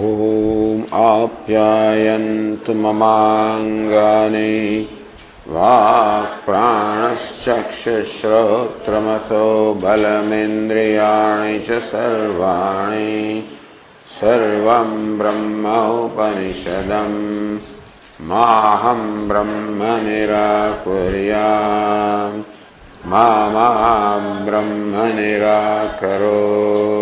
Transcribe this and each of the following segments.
ॐ आप्यायन्तु ममाङ्गानि वाक्प्राणश्चक्षुश्रोत्रमथो बलमिन्द्रियाणि च सर्वाणि सर्वम् ब्रह्मोपनिषदम् माहम् ब्रह्म निराकुर्याम् मा ब्रह्म निराकरोत्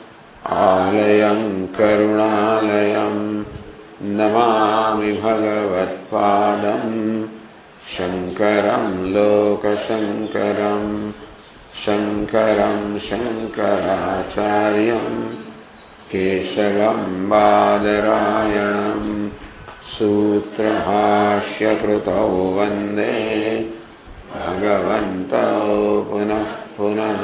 आलयम् करुणालयम् नमामि भगवत्पादम् शङ्करम् लोकशङ्करम् शङ्करम् शङ्कराचार्यम् केशवम् बादरायणम् सूत्रभाष्यकृतौ वन्दे भगवन्तौ पुनः पुनः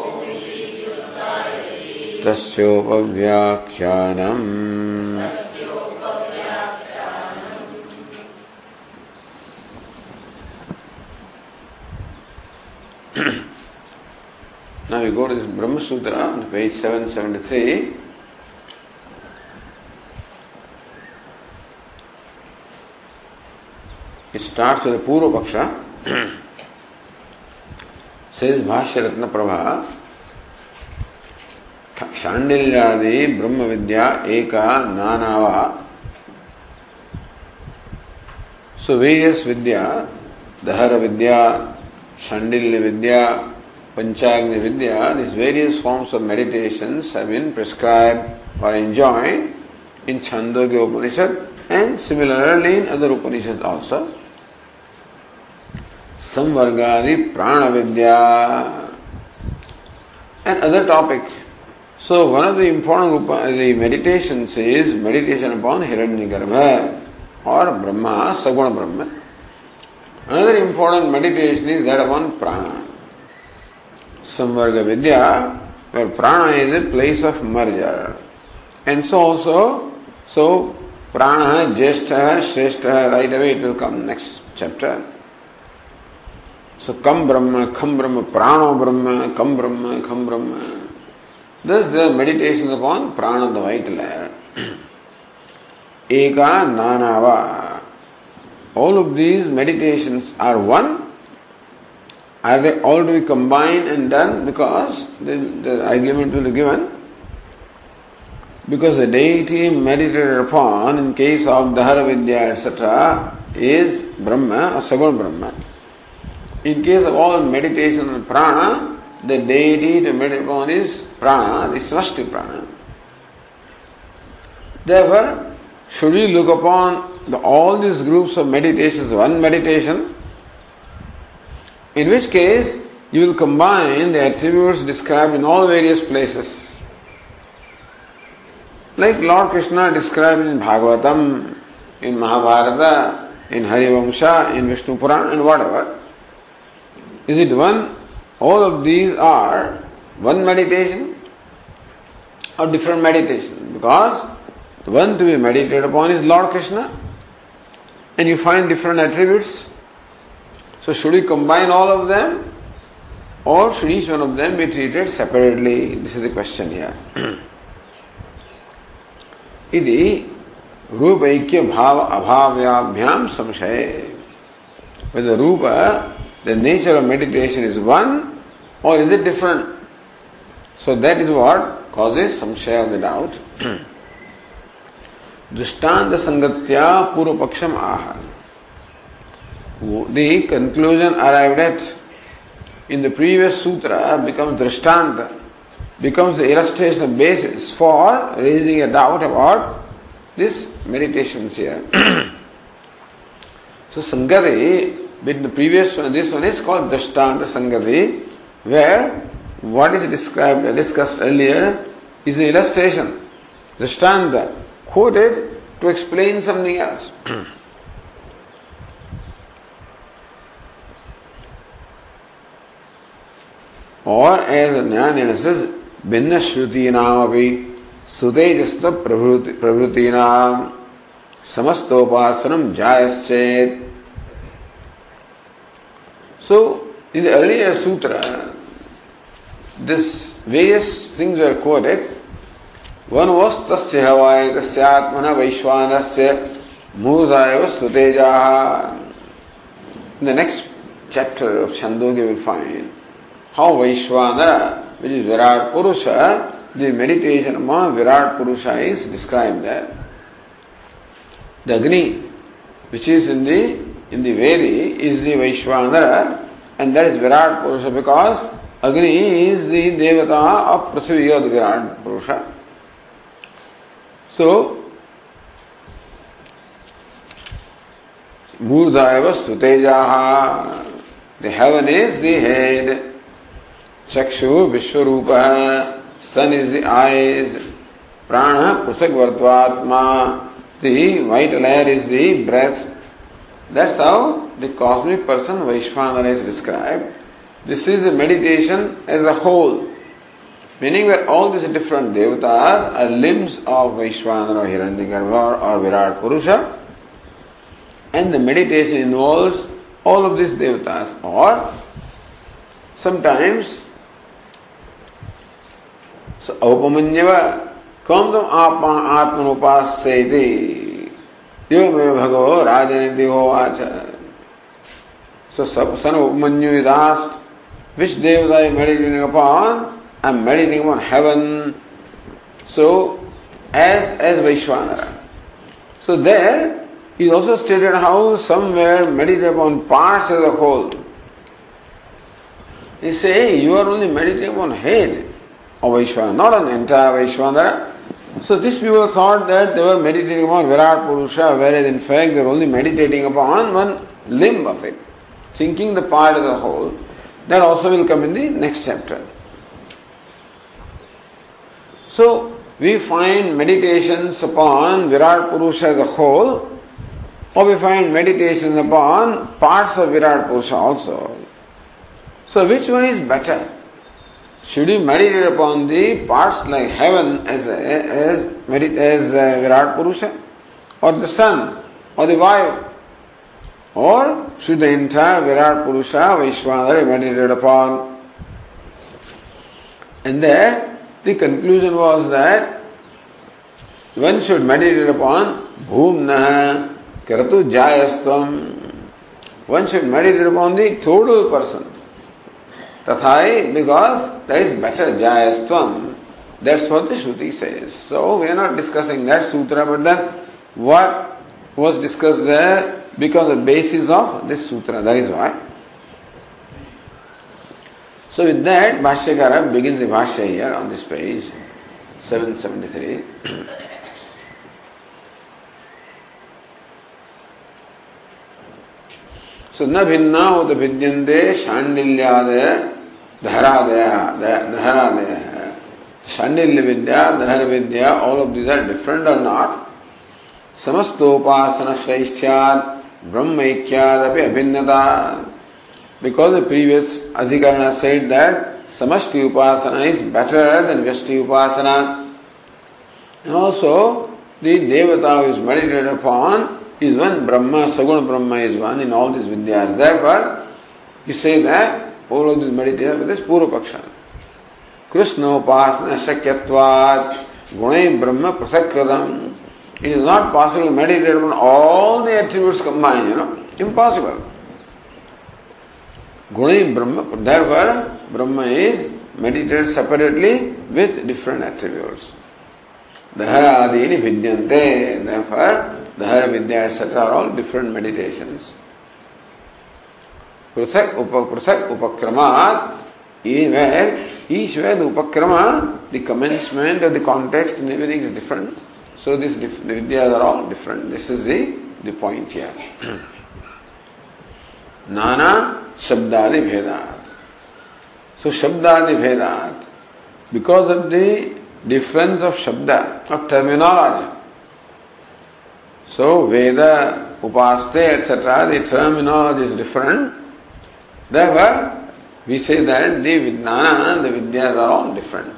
तस्योपव्याख्यानम् now we go to this Brahma Sutra on page 773. It starts with the Purva Paksha. says Bhashya Ratna Prabha, शांडिल्यादि ब्रह्म विद्या एका नानावा। सुवीरस विद्या दहर विद्या शांडिल्य विद्या पंचाग्नि विद्या this various forms of meditation have been prescribe और enjoy in Chandogya Upanishad and similarly in other Upanishad also संवर्गादि प्राण विद्या and other topic So one of the important the meditations is meditation upon Hiranyagarbha or Brahma, Saguna Brahma. Another important meditation is that upon Prana. Samvarga Vidya, where Prana is a place of merger. And so also, so Prana, Jeshta, Shrestha, right away it will come next chapter. So Kam Brahma, Kham Brahma, Prano Brahma, Kam Brahma, Kham Brahma. Thus the meditation upon Prana, the vital air. Eka Nanava. All of these meditations are one. Are they all to be combined and done? Because the, the argument will be given. Because the deity meditated upon in case of Dahara Vidya etc. is Brahma or Sagun Brahma. In case of all meditation on prana, the deity to meditate upon is prana, the Svasti prana. Therefore, should we look upon the, all these groups of meditations, one meditation, in which case you will combine the attributes described in all various places. Like Lord Krishna described in Bhagavatam, in Mahabharata, in Harivamsha, in Vishnu Puran, and whatever. Is it one? All of these are one meditation or different meditation? Because the one to be meditated upon is Lord Krishna, and you find different attributes. So, should we combine all of them, or should each one of them be treated separately? This is the question here. इति रूपैक्य भाव अभाव्याभ्याम संशय whether rupa the nature of meditation is one or is it different so that is what causes samshaya of the doubt Drishtanta Sangatya Purupaksham Aha. The conclusion arrived at in the previous sutra becomes Drishtanta, becomes the illustration basis for raising a doubt about this meditations here. so Sangati, with the previous one, this one is called Drishtanta Sangati, where what is described, discussed earlier is an illustration. Drishtanta, quoted to explain something else. or as Jnana says, भिन्न श्रुति नाम अभी सुतेजस्व प्रभृति नाम समस्तोपासनम जायश्चेत So, in the earlier sutra, this various things were quoted. One was tasya havaya tasya atmana vaishwanasya mudaya stutejaha. In the next chapter of Chandogya we will find how Vaishwanara, which is Virat Purusha, the meditation among Virat Purusha is described there. The Agni, which is in the in the Vedi, is the Vaishwanara, and that is Virat Purusha because Agni is the Devata of Prithvi or the Virat Purusha. So, Murdhaiva Stutejaha, the heaven is the head, Chakshu Vishwarupa, sun is the eyes, Prana Pusak the white layer is the breath. That's how the cosmic person Vaishvanara is described. This is a meditation as a whole. Meaning where all these different devatas are limbs of Vaishvanara or Hiranyagarbha or Virat Purusha. And the meditation involves all of these devatas. Or sometimes so Aupamanyava कम तुम आत्मा आत्मनुपास से यो मे भगो राजनीति हो आच सब सन उपमन्यु दास्ट which देवता I meditating upon I am meditating upon heaven so as as Vaishvanara so there is also stated how somewhere meditate upon part as a whole You say you are only meditating on head of Vaishwana, not on. So these people thought that they were meditating upon Virat Purusha, whereas in fact they are only meditating upon one limb of it thinking the part as a whole, that also will come in the next chapter. So, we find meditations upon Virat Purusha as a whole, or we find meditations upon parts of Virat Purusha also. So, which one is better? Should we meditate upon the parts like heaven as as, merit as uh, Virat Purusha, or the sun, or the Vayu, or should the entire Virat Purusha Vaishwanara meditated upon? And there the conclusion was that one should meditate upon Bhumnaha Karatu Jayastvam. One should meditate upon the total person. Tathai, because that is better Jayastvam. That's what the Shruti says. So we are not discussing that sutra, but then what was discussed there because the basis of this sutra. That is why. So with that, Bhashyakara begins the Bhashya here on this page, 773. So न भिन्न उत भिद्यन्ते शाण्डिल्यादय धरादया धरादय। शाण्डिल्य विद्या धर विद्या all of these are different are not समस्तोपासन शैष्ठ्यात ब्रह्म ऐक्याद अपि अभिन्नता बिकॉज़ द प्रीवियस अधिकरण सेड दैट समष्टि उपासना इज़ बेटर देन व्यष्टि उपासना and also the devata is meditated upon is one Brahma, Saguna Brahma is one in all these Vidyas. Therefore, you say that all of these meditation with this Purupaksha. Krishna Upasana Shakyatvat Gunai Brahma Prasakradam It is not possible to meditate on all the attributes combined, you know. Impossible. Guna Brahma, therefore Brahma is meditated separately with different attributes. Dahara adini vidyante. Therefore, Dahara vidya etc. are all different meditations. Pruthak upa, pruthak upakramat where each where the upakrama, the commencement or the context and everything is different. So this the vidyas are all different. This is the, the point here. Nana Shabdadi Vedat. So Shabdadi Vedat, because of the difference of Shabda, of terminology. So Veda, Upaste, etc., the terminology is different. Therefore, we say that the Vijnana, the Vidyas are all different.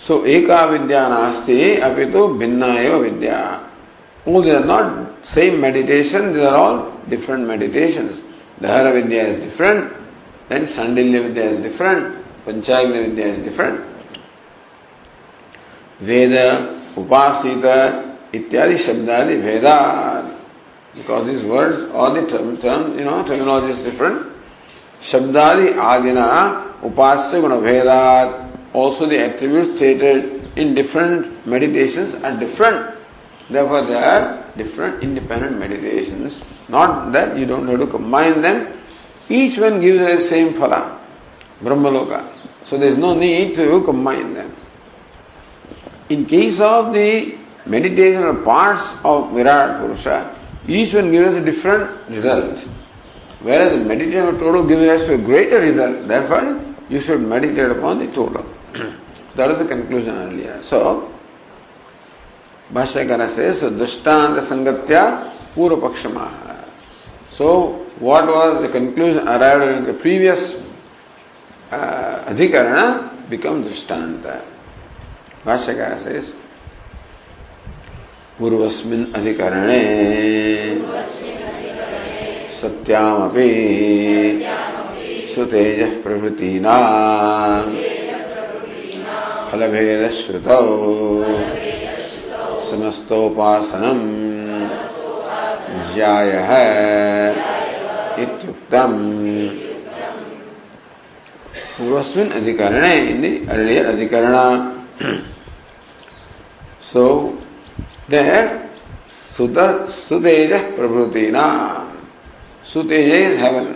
so Eka Vidya Nasti, Apitu Bhinna Vidya. Oh, they are not same meditation, they are all different meditations. Dahara Vidya is different, then Sandilya Vidya is different, Panchayagna Vidya is different. Veda, Upasita, Ityadi Shabdadi, Veda. Because these words all the term, term you know, terminology is different. Shabdadi Adina, Upasya Guna Also the attributes stated in different meditations are different. Therefore, they are different independent meditations. Not that you don't have to combine them. Each one gives the same phala. Brahmaloka so there is no need to combine them in case of the meditation of parts of virat purusha each one gives us a different result. Whereas the meditation of total gives us a greater result. Therefore, you should meditate upon the total. that is the conclusion earlier. So, Bhashyakara says, so Dushtanta Sangatya Purvapakshamaha. So, what was the conclusion arrived at the previous Adhikarana becomes Dushtanta. Bhashyakara says, पूर्वस्मिन् अधिकरणे सत्यामपि सुतेजः प्रभृतीनाम् फलभेदश्रुतौ समस्तोपासनम् ज्यायः इत्युक्तम् पूर्वस्मिन अधिकरण in earlier अधिकरण। So they सुतेज प्रभृति ना सुतेज is heaven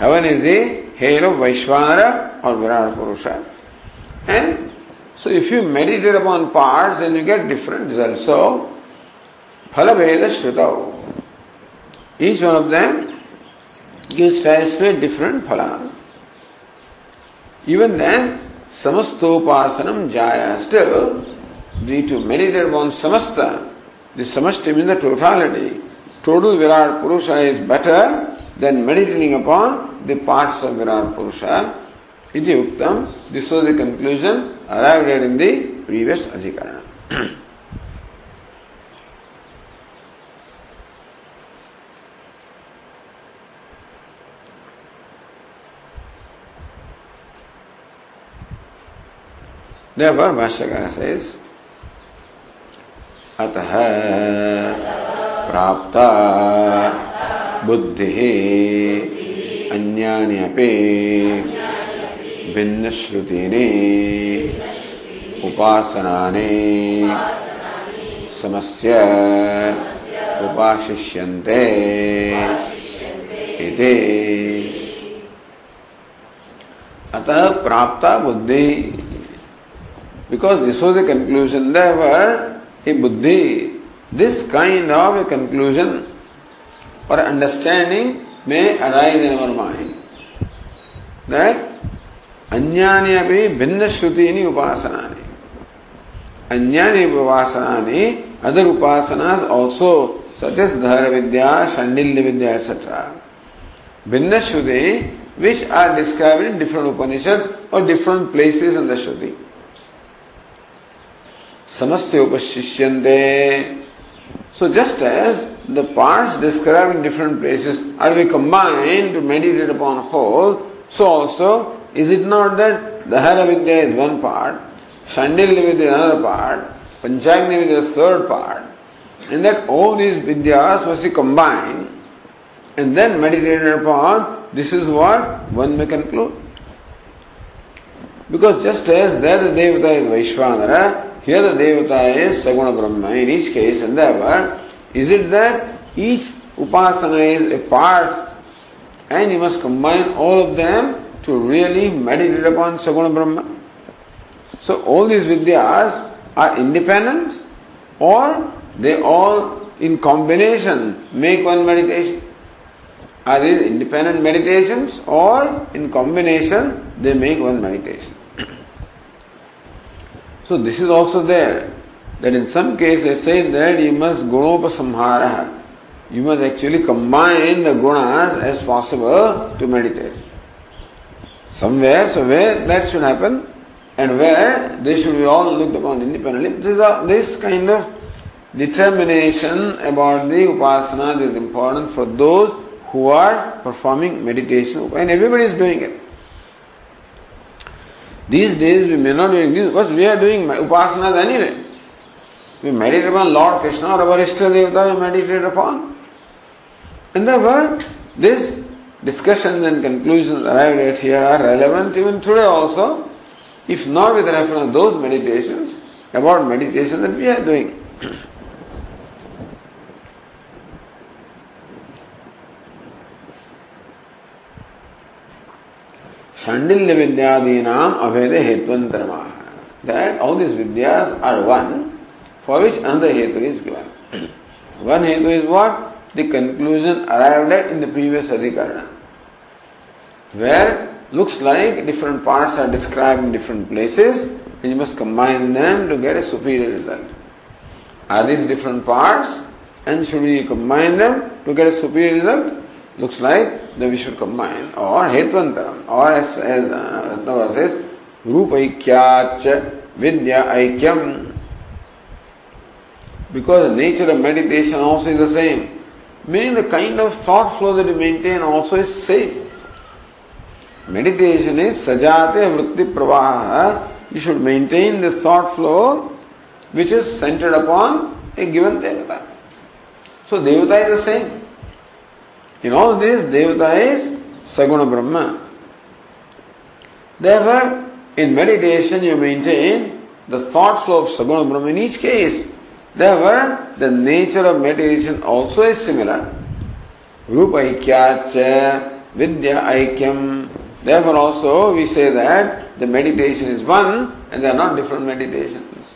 heaven is the hello Vaishvanara और विराट पुरुष and so if you meditate upon part then you get different result so फल भेद श्रुत each one of them gives फैस में डिफरेंट फल Even then, samastopasanam jaya. Still, the to meditate upon samasta, the samasta means the totality. Total Virat Purusha is better than meditating upon the parts of Virat Purusha. Iti Uktam, this was the conclusion arrived at in the previous Adhikarana. Therefore, Bhashyakara says, अतः प्राप्त बुद्धि अन्यानि अपि भिन्नश्रुतीनि उपासनानि समस्य उपाशिष्यन्ते इति अतः प्राप्त बुद्धि because this was the conclusion they were a buddhi, this kind of a conclusion or understanding may arise in our mind. That bhinna shrutini upasanani. Anyani upasanani, other upasanas also, such as Dhara Vidya, Shandilya Vidya, etc. Bhinna Shruti, which are described in different Upanishads or different places in the Shruti. Samasya upashishyante. So just as the parts described in different places are we combined to meditate upon whole, so also is it not that the Vidya is one part, Shandilya Vidya is another part, Panchagni Vidya is third part, and that all these Vidyas must be combined and then meditated upon, this is what one may conclude. Because just as there the Devata is Vaishvanara, here the Devata is Saguna Brahma. In each case, endeavor, is it that each upasana is a part and you must combine all of them to really meditate upon Saguna Brahma? So all these vidyas are independent or they all in combination make one meditation. Are these independent meditations or in combination they make one meditation? So this is also there. That in some cases say that you must gunopasamhara. You must actually combine the gunas as possible to meditate. Somewhere, so where that should happen, and where they should be all looked upon independently. This, this kind of determination about the upasanas is important for those who are performing meditation, and everybody is doing it. These days we may not be doing this because we are doing upasanas anyway. We meditate upon Lord Krishna or our Ishta Devata we meditate upon. And therefore, these discussions and conclusions arrived at here are relevant even today also if not with reference to those meditations, about meditation that we are doing. Shandilya Vidyadinam Aveda Hetvantarma. That all these vidyas are one for which another hetu is given. one hetu is what? The conclusion arrived at in the previous adhikarana. Where looks like different parts are described in different places and you must combine them to get a superior result. Are these different parts and should we combine them to get a superior result? Looks like that we should combine or hetvantaram or as, as uh, says rupaikyach vidya aikyam because the nature of meditation also is the same meaning the kind of thought flow that you maintain also is same Meditation is sajate vritti pravaha. You should maintain the thought flow which is centered upon a given devata. So devata is the same. In all this, devata is saguna brahma. Therefore, in meditation you maintain the thought flow of saguna brahma in each case. Therefore, the nature of meditation also is similar. Rupa ikyacha vidya aikyam Therefore also we say that the meditation is one and there are not different meditations.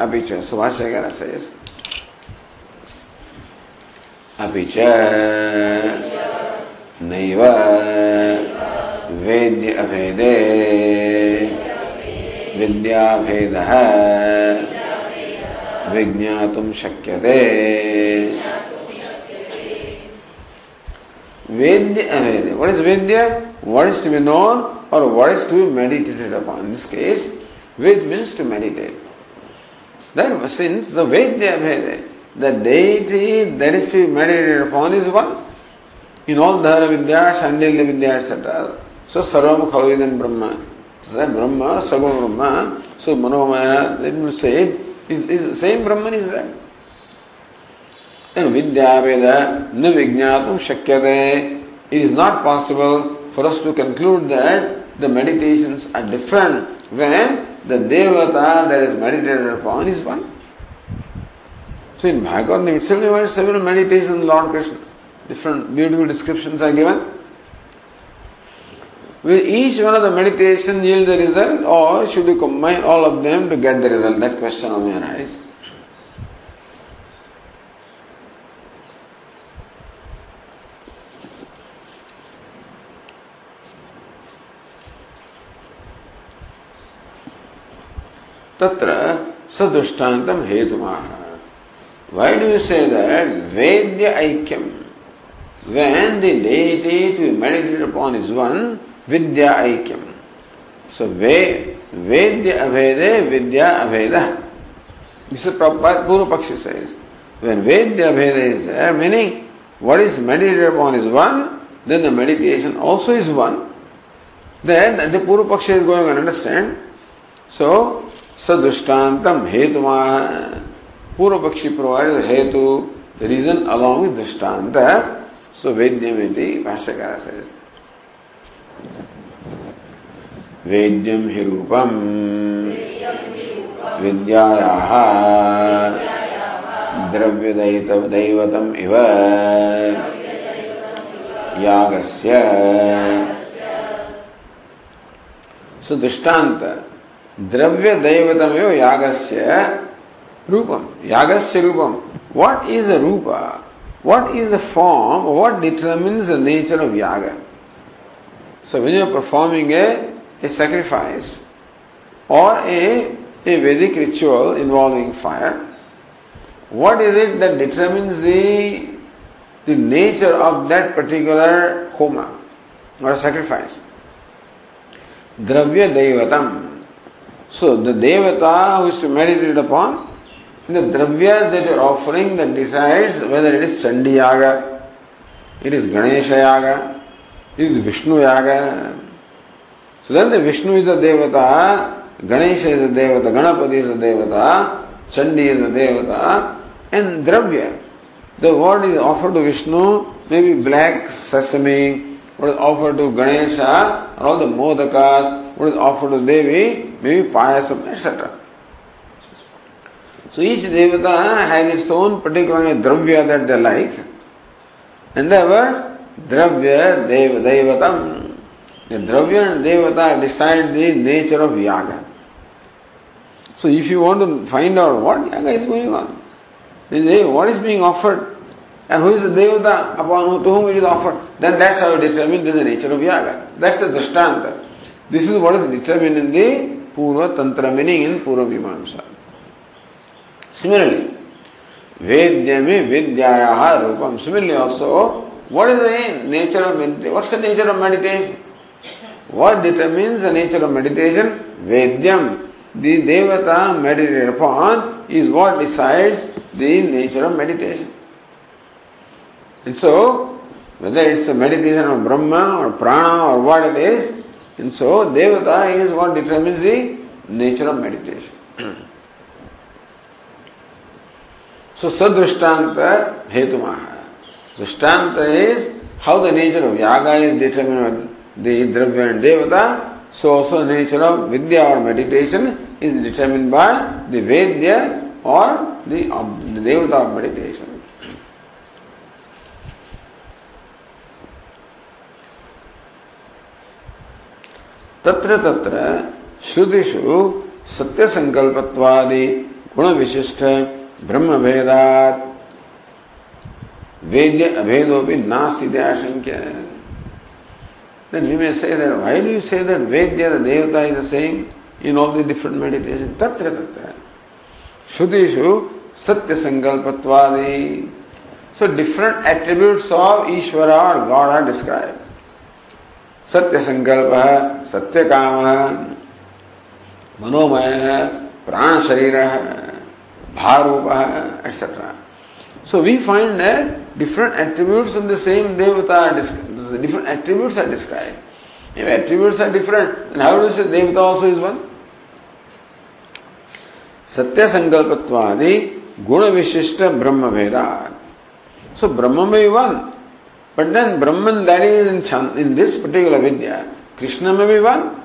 Apicha, Subhashagara says. अभी च अभेदे। विद्या भेद विज्ञातुं वेद्य अभेदे। What is Vaidya? What is to be known और what is to be meditated upon in this case Veda means to meditate that since the वेद्य अभेदे the deity that is to be meditated upon is one. In all Dhara Vidya, Shandilya Vidya, etc. So, Sarvam Khalvidan Brahma. So, that Brahma, Saguna Brahma, so Manomaya, let me say, is, is same Brahman is there. And Vidya Veda, na Vijnatum it is not possible for us to conclude that the meditations are different when the devata that is meditated upon is one. So in Bhagavad itself there are several meditations Lord Krishna. Different beautiful descriptions are given. Will each one of the meditation yield the result or should we combine all of them to get the result? That question may arise. तत्र सदृष्टान्तम हेतुमाह Why do you say that Vedya Aikyam? When the deity to be meditated upon is one, Vidya Aikyam. So Ve, Vedya Aveda, Vidya Aveda. This is Prabhupada Purva Pakshi says. When Vedya Aveda is there, meaning what is meditated upon is one, then the meditation also is one. Then the Purva Pakshi is going to understand. So सदृष्टान्तम हेतु पूर्व पक्षी provide हेतु reason along दृष्टांत so वेद्य में भाष्यकार से वेद्यम हि रूपम। विद्यायाः। द्रव्यदैवतम् इव। यागस्य। सुदृष्टान्त द्रव्य दैवतमेव यागस्य। Rupam, yagasya rupam. What is a rupa? What is the form? What determines the nature of yaga? So when you are performing a, a sacrifice or a, a Vedic ritual involving fire, what is it that determines the, the nature of that particular homa or sacrifice? Dravya Devatam. So the Devata who is to meditate upon the Dravya that you are offering that decides whether it is Chandi Yaga, it is Ganesha Yaga, it is Vishnu Yaga. So then the Vishnu is a Devata, Ganesha is a Devata, Ganapati is a Devata, Chandi is a Devata, and Dravya. The word is offered to Vishnu, maybe black sesame, what is offered to Ganesha, or all the modakas, what is offered to Devi, maybe payasam, etc. So each devata has its own particular dravya that they like, and therefore dravya dev devatam. The dravya and devata decide the nature of yaga. So if you want to find out what yaga is going on, what is being offered, and who is the devata upon whom, to whom it is offered, then that's how you determine the nature of yaga. That's the drishtanta. This is what is determined in the Purva Tantra meaning in Purva Mimamsa. Similarly, Vedyame Vidyayaha Rupam. Similarly also, what is the nature of meditation? What's the nature of meditation? What determines the nature of meditation? Vedyam. The Devata meditated upon is what decides the nature of meditation. And so, whether it's a meditation of Brahma or Prana or what it is, and so Devata is what determines the nature of meditation. so Sadrishtanta Hetumaha. Drishtanta is how the nature of Yaga is determined by the Dravya and Devata, so also the nature of Vidya or meditation is determined by the Vedya or the, of, the Devata of meditation. तत्र तत्र श्रुतिषु सत्य संकल्पत्वादि गुण विशिष्ट ब्रह्म भेदात वेद्य अभेदो भी नास्ती आशंक्य। जिमे से देवता is same in all the different meditation तत्र तत्र श्रुतिषु सत्य संकल्पत्वादी सो डिफरेंट एट्रीब्यूट्स ऑफ़ ईश्वर और गॉड आर डिस्क्राइब सत्य संकल्प है सत्य काम है मनोमय है प्राण शरीर है भारूप etcetera so we find different attributes of the same देवता different attributes are describe if attributes are different then how do you say devata also is one सत्य संकल्पत्वादि गुण विशिष्ट ब्रह्म भेदा सो ब्रह्म में one then Brahman that is in, Chand, in this particular Vidya, Krishna may be one.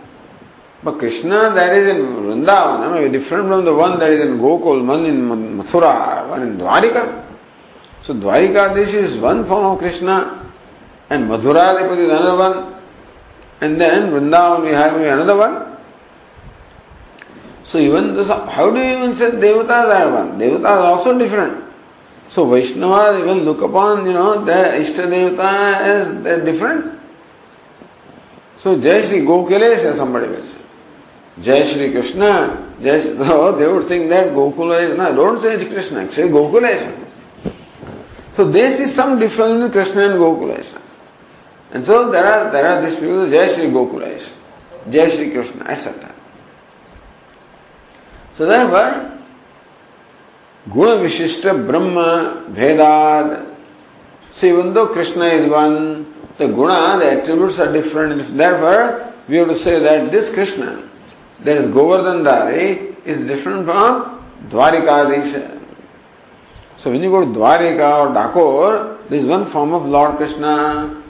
But Krishna that is in Vrindavan may be different from the one that is in Gokul, one in Mathura, one in Dwarika. So Dwarika, this is one form of Krishna, and Madhura is another one, and then Vrindavan we have another one. So even this, how do you even say devatas are one? Devatas are also different. So Vaishnavas even look upon, you know, their Ishtadevata as they're different. So Jai Shri Gokulesha, somebody will say. Jai Shri Krishna, Jai Shri, oh, they would think that Gokula is not. Don't say Krishna, say Gokuleshwar. So this is some difference in Krishna and Gokuleshwar. And so there are, there are these people, Jai Shri is Jai Shri Krishna, etc. So therefore, Guna Vishishta Brahma Bhedad. So even though Krishna is one, the guna, the attributes are different. Therefore, we have to say that this Krishna that is Govardhan Dari, is different from Dwarikadisha. So when you go to Dwarika or Dakor, there is one form of Lord Krishna.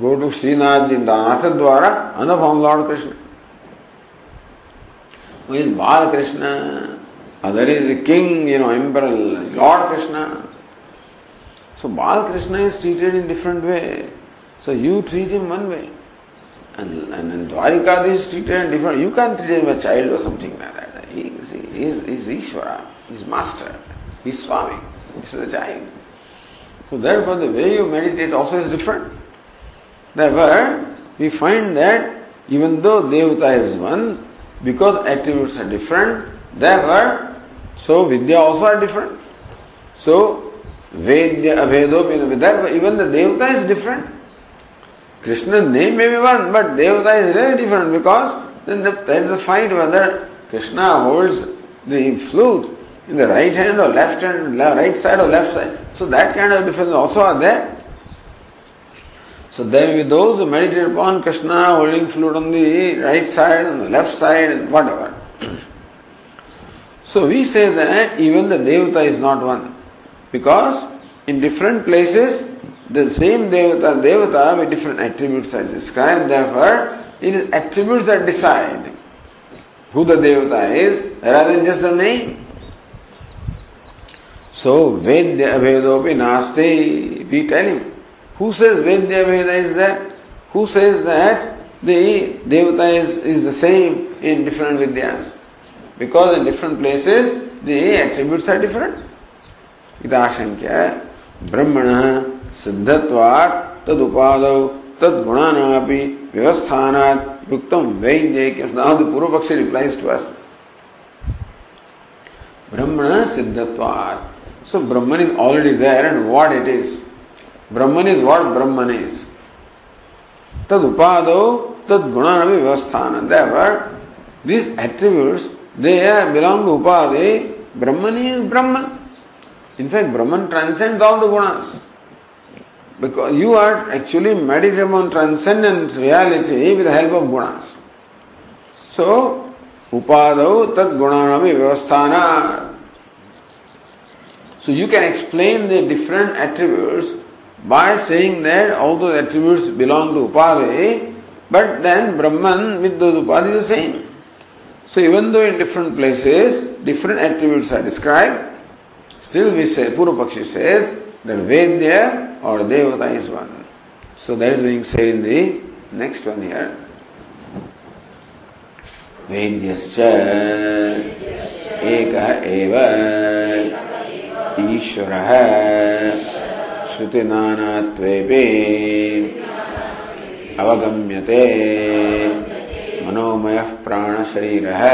Go to Srinath in Dwara, another form of Lord Krishna. who is Bal Krishna, other is the king, you know, emperor, Lord Krishna. So Bal Krishna is treated in different way. So you treat him one way. And, and, and Dwarika is treated different. You can't treat him a child or something like that. He, is, he is Ishvara, he is master, he is Swami, this is a child. So therefore the way you meditate also is different. Therefore, we find that even though Devata is one, because attributes are different, therefore, so Vidya also are different. So, Vedya, therefore even the Devata is different. Krishna's name may be one, but Devata is really different because then the, there is a fight whether Krishna holds the flute in the right hand or left hand, right side or left side. So that kind of difference also are there. So there will be those who meditate upon Krishna holding flute on the right side, on the left side, and whatever. so we say that even the Devata is not one. Because in different places, the same Devata, Devata with different attributes are described. Therefore, it is attributes that decide who the Devata is rather than just the name. So, Vedya Abhedopi Nasti, we tell him, who says Vedya Veda is that? Who says that the Devata is, is the same in different Vidyas? Because in different places the attributes are different. Idashankya सिद्धत्वात् तदुपादौ तद्गुणानापि व्यवस्थानात् युक्तं वैद्ये कृष्णाद् replies ब्रह्मण सिद्धत्वात्। So Brahman is already there and what it is Brahman is what ब्रह्मन इज़ तदुपादौ तद्गुणानापि व्यवस्थानात् there this they belong to उपाधि ब्रह्मन इज़ ब्रह्म। इनफैक्ट ब्रह्मन ट्रांसेंड्स ऑल द गुणास Because you are actually meditating on transcendent reality with the help of gunas. So, upado tad gunanavi vyavasthana. So you can explain the different attributes by saying that all those attributes belong to Upadi, but then Brahman with those Upadi is the same. So even though in different places different attributes are described, still we say, Purupakshi says that Vedya or Devata is one. So that is being said in the next one here. वेद्यश्च एकः एव ईश्वरः श्रुतिनानात्वेऽपि अवगम्यते मनोमयः प्राणशरीरः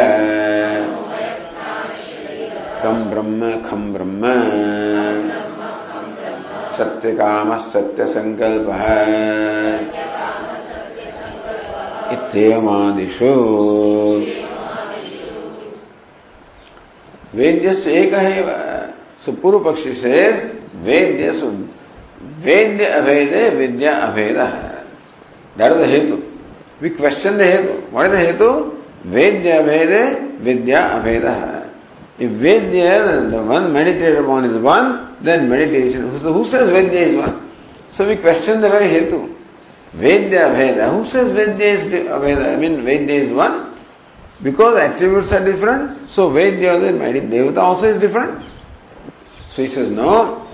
कं ब्रह्म खं ब्रह्म सत्य काम सत्य संकल्प इतमादिशो वेद्य से एक है सुपूर्व पक्षी से वेद्य वेद्य अभेद विद्या अभेद। दर्द हेतु विक्वेश्चन हेतु वर्ण हेतु वेद्य अभेद विद्या अभेद। है If Vedya, the one meditated upon is one, then meditation. Who says Vedya is one? So we question the very Hetu. Vedya Aveda. Who says Vedya is Aveda? I mean, Vedya is one. Because attributes are different, so Vedya, the Devata also is different. So he says, no,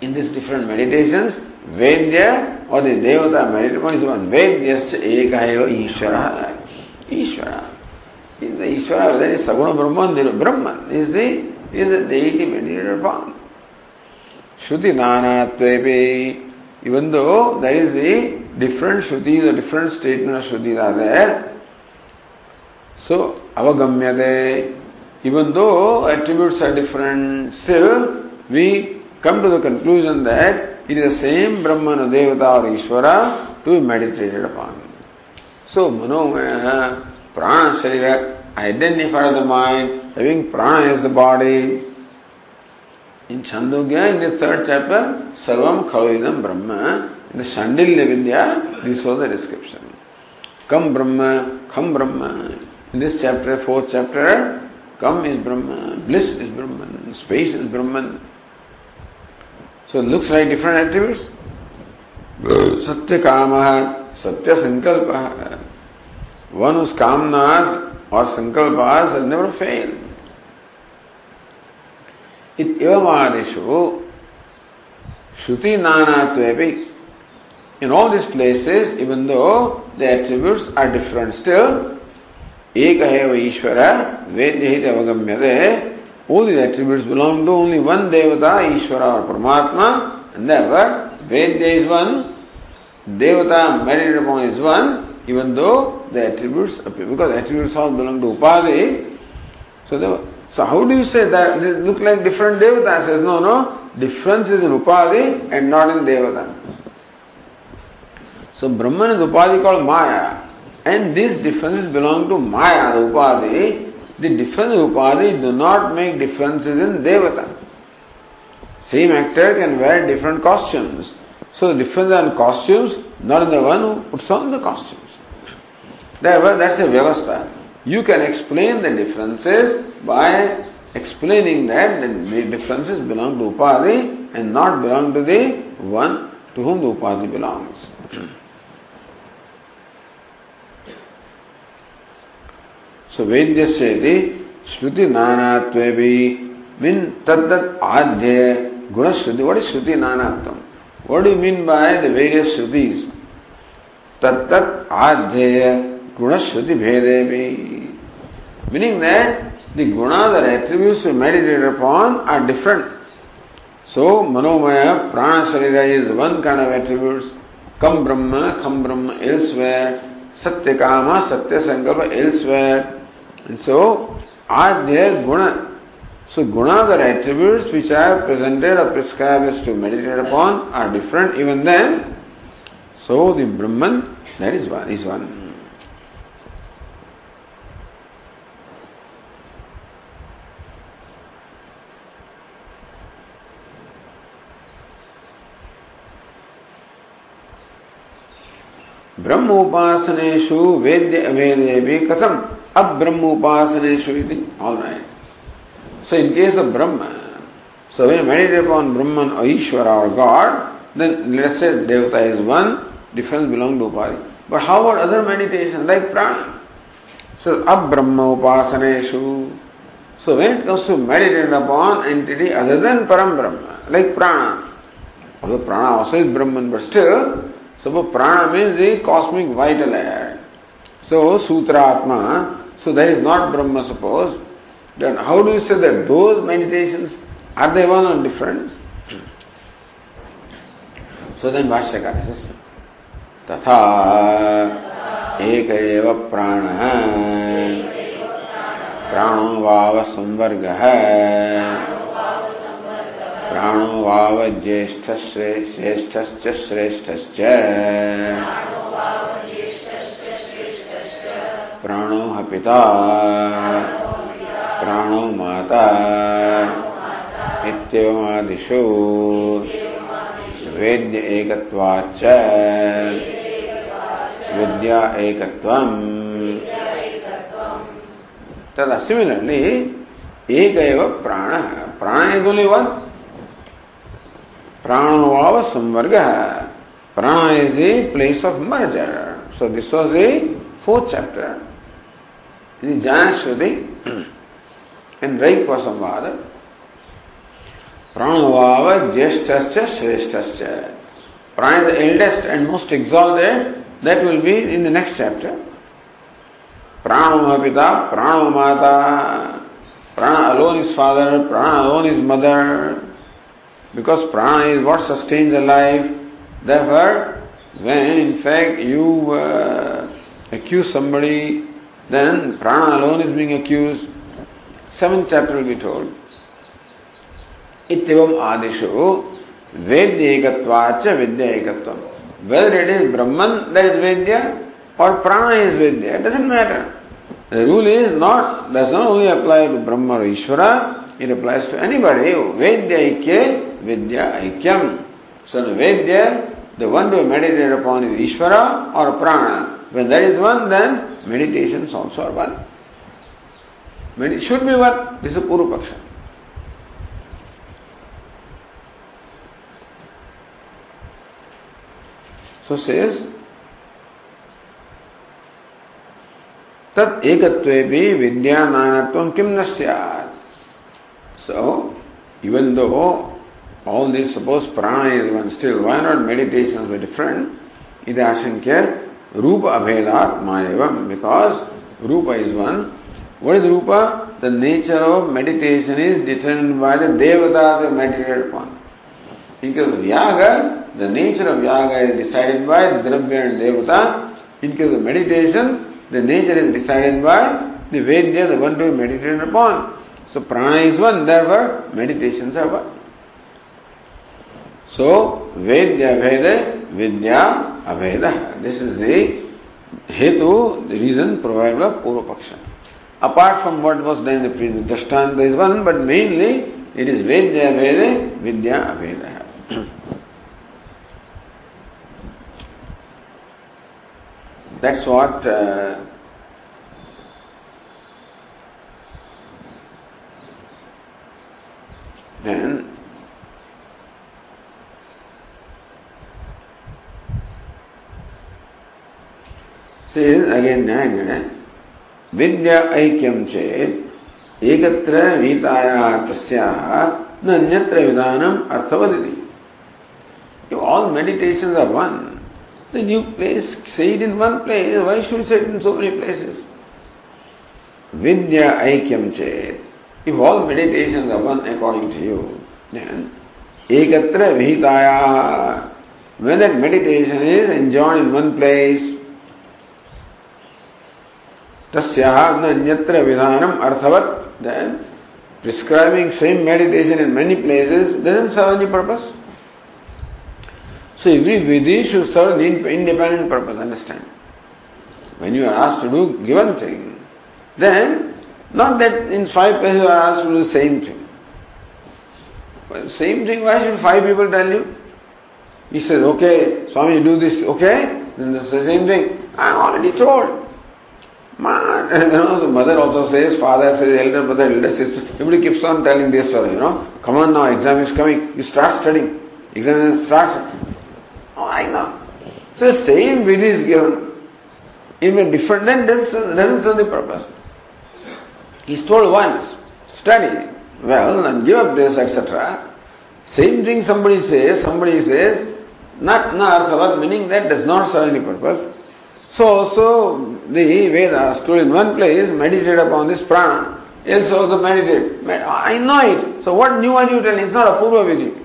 in these different meditations, Vedya or the Devata meditation is one. Vedyasya ekayeva Ishvara. Ishvara. In the Ishvara, that is Saguna Brahman, Brahman is the, is the deity meditated upon. Shruti Nanatvepi, even though there is the different Shrutis, the different statement of Shrutis are there, so avagamyate, even though attributes are different, still we come to the conclusion that it is the same Brahman, Devata or Ishvara to be meditated upon. So, Manomaya, Prana Sharira, identify the mind, having Prana as the body. In Chandogya, in the third chapter, Sarvam Khavidam Brahma, in the Shandilya Vidya, this was the description. Kam Brahma, Kham Brahma. In this chapter, fourth chapter, Kam is Brahma, bliss is Brahman, space is Brahman. So it looks like different attributes. Satya Kama, Satya Sankalpa. One उस कामनाज और संकल्प never fail एवं आदिशो, श्रुति नाना in all this places even though the attributes are different still एक है वो ईश्वर वेद ही अवगम्य they only attributes belong to only one देवता, ईश्वर और परमात्मा नेवर वेद इज़ वन देवता married is one even though the attributes appear, because attributes all belong to Upadhi. So, they, so how do you say that they look like different Devatas? Says no, no, difference is in Upadhi and not in Devata. So Brahman is Upadhi called Maya, and these differences belong to Maya, the Upadhi. The difference in Upadhi do not make differences in Devata. Same actor can wear different costumes. So the difference in costumes, not in the one who puts on the costumes. Therefore, that's a vyavastha. You can explain the differences by explaining that the differences belong to Upadhi and not belong to the one to whom the Upadhi belongs. so Vedyasya iti Shruti Nanatvevi min tadat adhya guna Shruti. What is Shruti Nanatvam? What do you mean by the various Shrutis? Tatat adhya guna Shruti bhedevi. Meaning that the gunas or attributes we meditate upon are different. So, Manomaya, Prana Sharira is one kind of attributes. Kam Brahma, Kham Brahma elsewhere. Satya Kama, Satya Sankalpa elsewhere. And so, Adhya Guna. So, gunas or attributes which are presented or prescribed as to meditate upon are different even then. So, the Brahman, that is one, is one. ब्रह्मोपासनेशु वेद्य अवेदे भी कथम। अब ब्रह्मोपासनेशु all right so in case of Brahma so when meditate upon ब्रह्मन और ईश्वर और गॉड देन लेट्स से देवता is one difference belong to उपाधि but how about other meditation like प्राण सो अब ब्रह्म उपासनेशु So when it comes to meditate upon entity other than Param Brahma like prana, although prana also is Brahman, but Suppose prana means the cosmic vital air. So Sutratma, so that is not Brahma suppose. Then how do you say that those meditations are they one or different? So then Bhashyakara says, तथा एक एव प्राण प्राणो वाव संवर्ग है प्राणो वाव ज्येष्ठ श्रेष्ठ श्रेष्ठ प्राणो पिता। प्राणो माता। इत्येवमादिषु। वेद्य एकत्वाच्च। विद्या एकत्वम्। तदा सिमिलरली एक एव प्राण। प्राण इज़ ओनली वन प्राण वाव संवर्ग है प्राण is a place of merger so this was a fourth chapter Janashruti इन रईप संवाद प्राण वाव ज्येष्ठ श्रेष्ठ प्राण is eldest and most exalted that will be in the next chapter प्राण पिता प्राण माता प्राण अलोन इज़ फादर प्राण alone is mother Because prana is what sustains the life. Therefore, when in fact you uh, accuse somebody, then prana alone is being accused. Seventh chapter will be told. Ityavam adishu vedya ekatvacha vidya ekatvam. Whether it is Brahman that is Vedya or Prana is Vedya, it doesn't matter. The rule is not, does not only apply to Brahma or Ishvara, it applies to anybody. Vedya ikya Vidya Aikyam. So the Vedya, the one to meditate upon is Ishvara or Prana. When there is one, then meditations also are one. It should be one. This is Puru Paksha. So says, तत् एकत्वे भी विद्या नानत्व किम न So, even though all this, suppose prana is one still, why not meditations were different? Ida ashankya rupa abhedat mayavam, because rupa is one. What is rupa? The nature of meditation is determined by the devata meditated upon. In case of yaga, the nature of yaga is decided by dravya and devata. In case of meditation, the nature is decided by the Vedya, the one to be meditated upon. So prana is one, therefore meditations are one. So Vedya Veda, Vidya Aveda. This is the Hetu, the reason provided by Purva Paksha. Apart from what was done in the previous Dashtanta is one, but mainly it is Vedya Veda, Vidya Aveda. That's what uh, then says again Nyaya विद्या ऐक्यम चेत एकत्र वीताया तस्याः न अन्यत्र विधानम अर्थवदति You all meditations are one. Then you place, say it in one place. Why should you say it in so many places? Vidya Aikyam Chet. Evolve meditation upon according to you एकत्र विहिताया when at meditation is enjoy in one place तस्त्र विधान अर्थवत then prescribing same meditation in many places doesn't serve any purpose so every Vidhi should serve in independent purpose understand when you are asked to do given thing then not that in five places you are asked to do the same thing. Well, same thing, why should five people tell you? He says, okay, Swami, do this, okay? Then the same thing. I am already told. Man, you know, mother also says, father says, elder brother, elder sister. Everybody keeps on telling this fellow, you know, come on now, exam is coming. You start studying. Exam starts. Oh, I know. So same vidhi is given. In a different, then doesn't, doesn't serve the purpose. He's told once, study, well, and give up this, etc. Same thing somebody says, somebody says, not na arthavat, meaning that does not serve any purpose. So also the Vedas told in one place, meditate upon this prana, else also meditate. I know it. So what new are you telling? It's not a purva vidhi.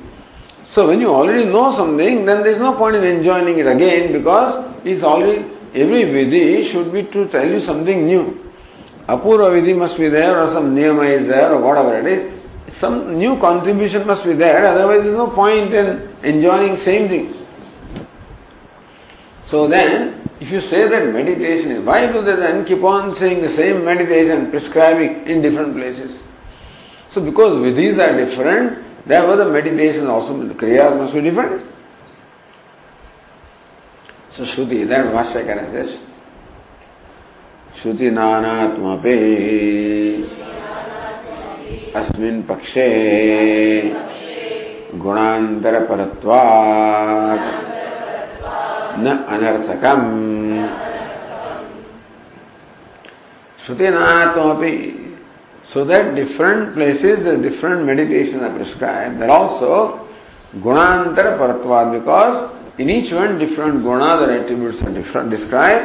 So when you already know something, then there is no point in enjoying it again because it's already, every vidhi should be to tell you something new. Apurva vidhi must be there or some niyama is there or whatever it is. Some new contribution must be there, otherwise there is no point in enjoying same thing. So then, if you say that meditation is, why do they then keep on saying the same meditation, prescribing in different places? So because vidhis are different, Therefore, the meditation also, the kriya must be different. So, Shruti, that Vashyakara says, श्रुति नानात्मपि अस्मिन् पक्षे गुणान्तरपरत्वात्। न अनर्थकम्। श्रुति नानात्मपि so that different places the different meditation are prescribe that also गुणांतर परत्वाद because in each one different गुणाज are attributes describe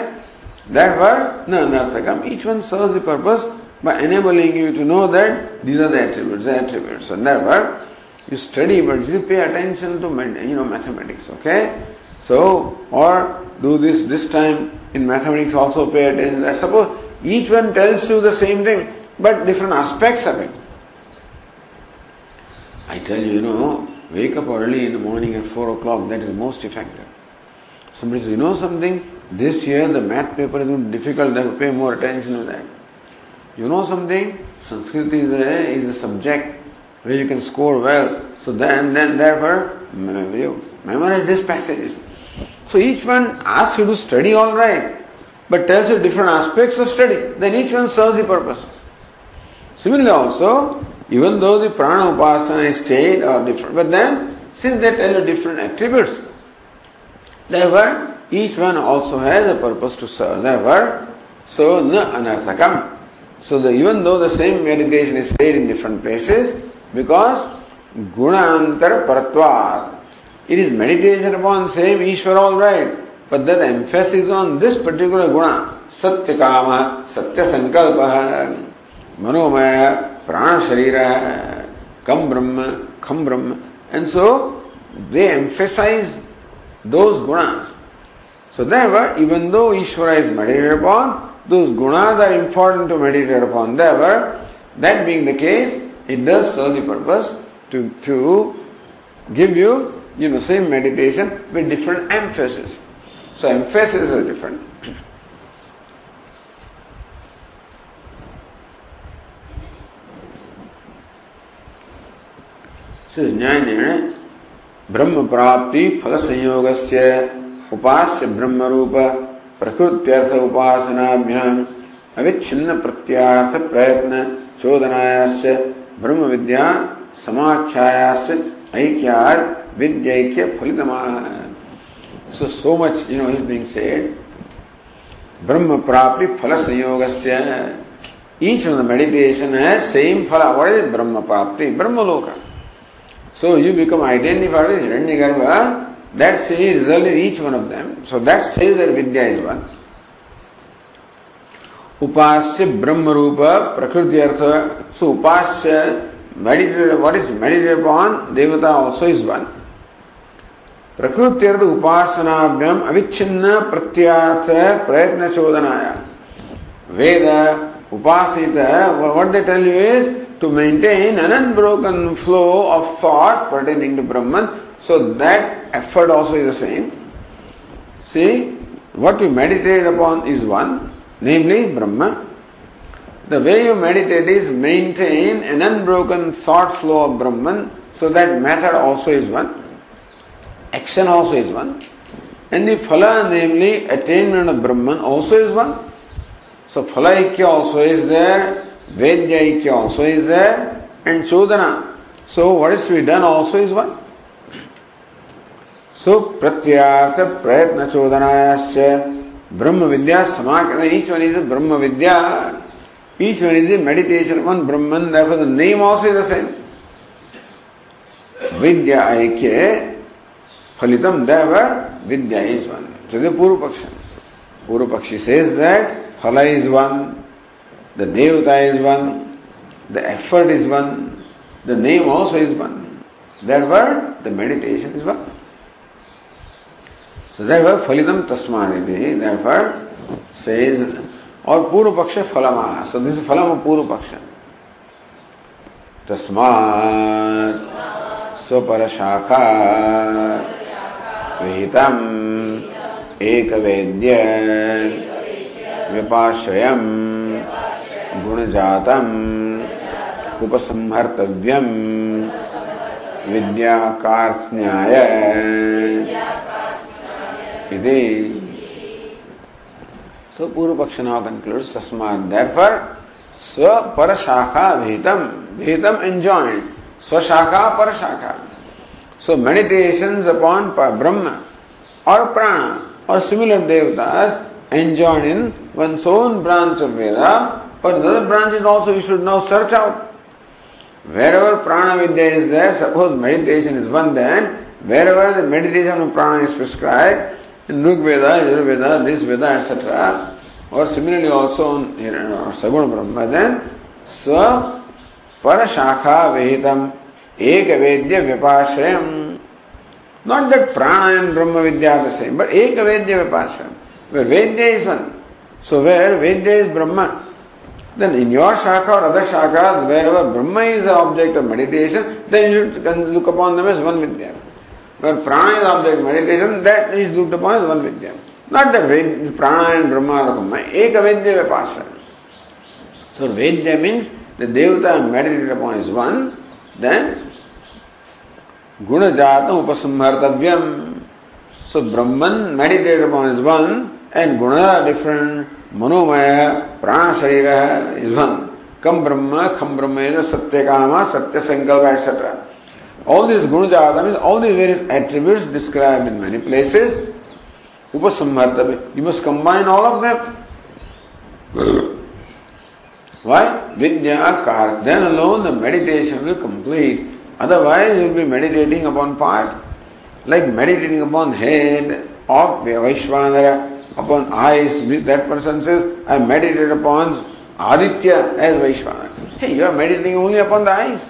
Therefore, no anarthakam. Each one serves the purpose by enabling you to know that these are the attributes, the attributes. And therefore, you study, but you pay attention to you know mathematics. Okay, so or do this this time in mathematics also pay attention. I suppose each one tells you the same thing but different aspects of it. I tell you, you know, wake up early in the morning at 4 o'clock, that is most effective. Somebody says, you know something, this year the math paper is difficult, they have to pay more attention to that. You know something, Sanskrit is a, is a subject where you can score well, so then, then therefore, you memorize these passages. So each one asks you to study all right, but tells you different aspects of study, then each one serves the purpose. Similarly also, even though the prana upasana state are different, but then since they tell you different attributes, therefore each one also has a purpose to serve. Therefore, So, na anarthakam. So, the, even though the same meditation is said in different places, because gunantar paratvat, it is meditation upon same Ishvara, all right, but that emphasis on this particular guna, सत्य काम सत्य संकल्प मनोमय प्राण शरीर कम ब्रह्म खम ब्रह्म and so they emphasize those gunas. So therefore, even though Ishvara is meditated upon, those gunas are important to meditate upon. Therefore, that being the case, it does serve the purpose to, to give you, you know, same meditation with different emphasis. So emphasis is different. So न्याय निर्णय ब्रह्म प्राप्ति फल संयोग उपास्य ब्रह्म रूप प्रकृत्यर्थ उपासनाभ्याम अविच्छिन्न प्रत्यार्थ प्रयत्न चोदनायास ब्रह्म विद्या समाख्यायास ऐक्यार विद्यैक्य फलितमा so so much you know is being said ब्रह्म प्राप्ति फल संयोग से ईच ऑफ़ मेडिटेशन है सेम फल ब्रह्म प्राप्ति ब्रह्म लोक So you become identified with Hiranyagarbha. That says result in each one of them. So that says that Vidya is one. Upasya Brahma Rupa Prakriti Artha. So Upasya, meditated, what is meditated upon? Devata also is one. प्रकृत्यर्थ उपासनाभ्यम अविच्छिन्न प्रत्यार्थ प्रयत्न शोधनाय वेद उपासित what they tell you is to maintain an unbroken flow of thought pertaining to Brahman. So that effort also is the same. See, what you meditate upon is one, namely Brahma. The way you meditate is maintain an unbroken thought flow of Brahman, so that matter also is one. Action also is one. And the phala, namely attainment of Brahman, also is one. So phala also is there, Vedyaikya also is there and Sudana. So what is to be done also is one. So pratyaya Pratyatha Prayatna Chodanayasya Brahma Vidya Samakana each one is a Brahma each one is a meditation one Brahman therefore the name also is the same. Vidya Aikya Phalitam Deva Vidya is one. So the purupaksha. Paksha. Says that Phala is one. The Devata is one, the effort is one, the name also is one. Therefore, the meditation is one. So therefore, Phalitam Tasmaniti, therefore, says, Puru Paksha Phalama. So this is Phalama Puru Paksha. तस्मात् स्वपरशाखा विहितम् एकवेद्य व्यपाश्रयम् गुणजातम्। उपसंहर्तव्यम्। विद्याकार्ष्ण्याय इति। सो पूर्व पक्ष now conclude तस्मात् स्व पर शाखा भेदम भेदम एंजॉयड स्व शाखा पर शाखा सो मेडिटेशन अपॉन ब्रह्म और प्राण और सिमिलर देवदास enjoyed in one Son branch of Veda But another branch is also you should now search out. Wherever prana vidya is there, suppose meditation is one then, wherever the meditation of prana is prescribed, in Rig Veda, Yajurveda, this Veda, etc., or similarly also in Saguna Brahma, then Swa Parashakha Vehitam Ekavedya Vipashrayam. Not that prana and Brahma Vidya are the same, but Ekavedya Vipashrayam. Where Vedya is one. So where Vedya is Brahma, Then in your shaka or other shakas, wherever Brahma is the object of meditation, then you can look upon them as one Vidya. Where prana is object of meditation, that is looked upon as one Vidya. Not that Ved, prana and Brahma are Brahma. Eka Vedya Vipasana. So Vedya means the Devata meditated upon is one, then Gunajata Upasamhartavyam. So Brahman meditated upon is one, and Guna are different. मनोमय प्राण शरीर is one कम ब्रह्म खम ब्रह्म सत्य काम सत्य संकल्प etcetera all these gunajata means all these various attributes described in many places upasamharta you must combine all of them Why? Vidya kar. Then alone the meditation will complete. Otherwise you will be meditating upon part. Like meditating upon head of Vaishwanara, upon eyes. That person says, I meditate upon Aditya as Vaishwanara. Hey, you are meditating only upon the eyes.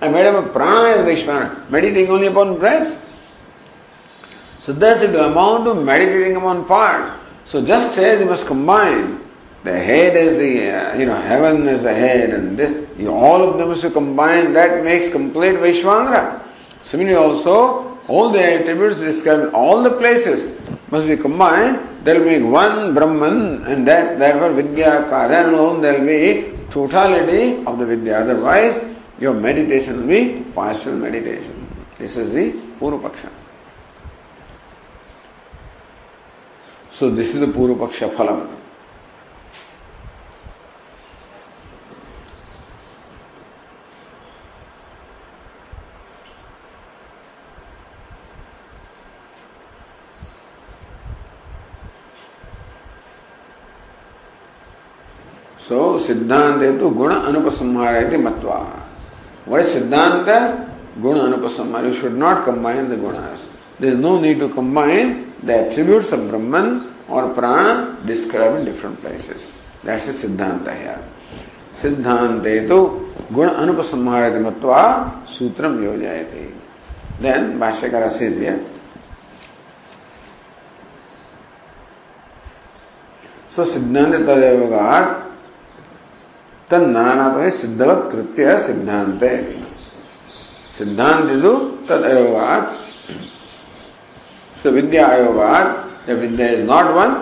I meditate upon prana as Vaishwanara. Meditating only upon breath. So that's the amount of meditating upon part. So just as you must combine the head is the, uh, you know, heaven is the head and this, you, all of them is to combine, that makes complete Vaishwanara. Similarly also, all the attributes described in all the places must be combined, there will be one Brahman and that, therefore Vidya Then alone there will be totality of the Vidya. Otherwise, your meditation will be partial meditation. This is the Purupaksha. So this is the Purupaksha Phalam. So सिद्धांत है तो गुण अनुपसंहार है मत्वा। वह सिद्धांत गुण अनुपसंहार। You should not combine the गुण is no need to combine the attribute of ब्रह्मन और प्राण describe in different places that's a सिद्धांत है यार सिद्धांत है तो गुण अनुपसंहार मत्वा सूत्रम योजाए देन भाष्यकार से सिद्धांत तदेव तन्नाना पर कृत्य सिद्धांत सिद्धांत दो तद अयोगात सो विद्या अयोगात जब विद्या is not one